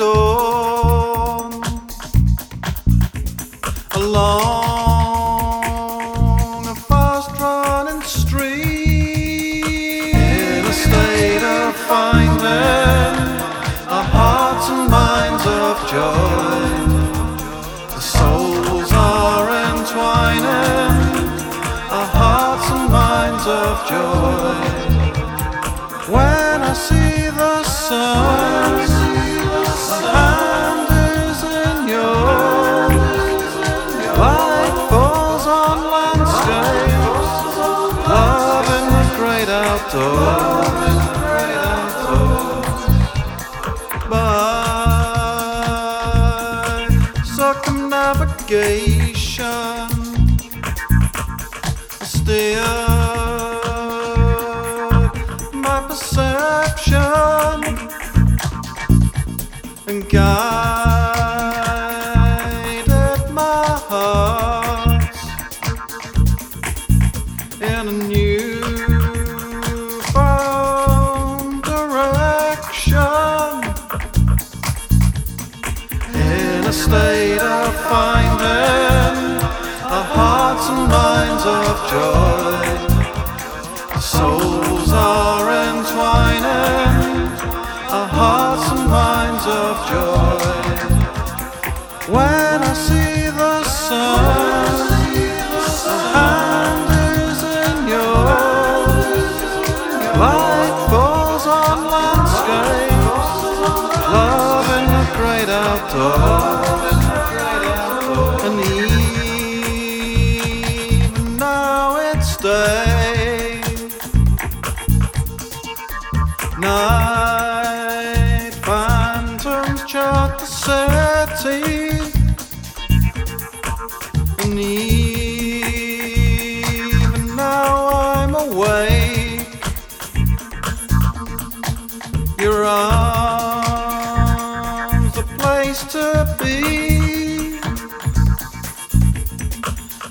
and along a fast running stream in a state of finding our hearts and minds of joy. The souls are entwining. Our hearts and minds of joy. When I see the sun, outdoors. By my perception. And guided my heart in a new joy souls are entwining our hearts and minds of joy. When I see the sun. Light falls on landscapes, love in the great outdoors. And even Night phantoms chart the city, and even now I'm awake. Your arms, the place to be.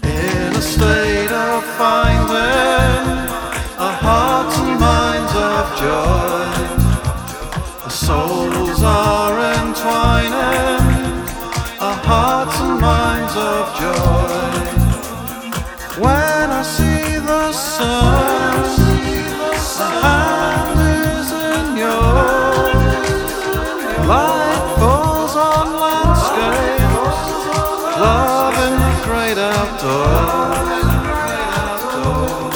In a state our hearts and minds of joy. Our souls are entwining our hearts and minds of joy. When I see the sun, is in yours. Falls on landscapes, love in the great outdoors. Oh.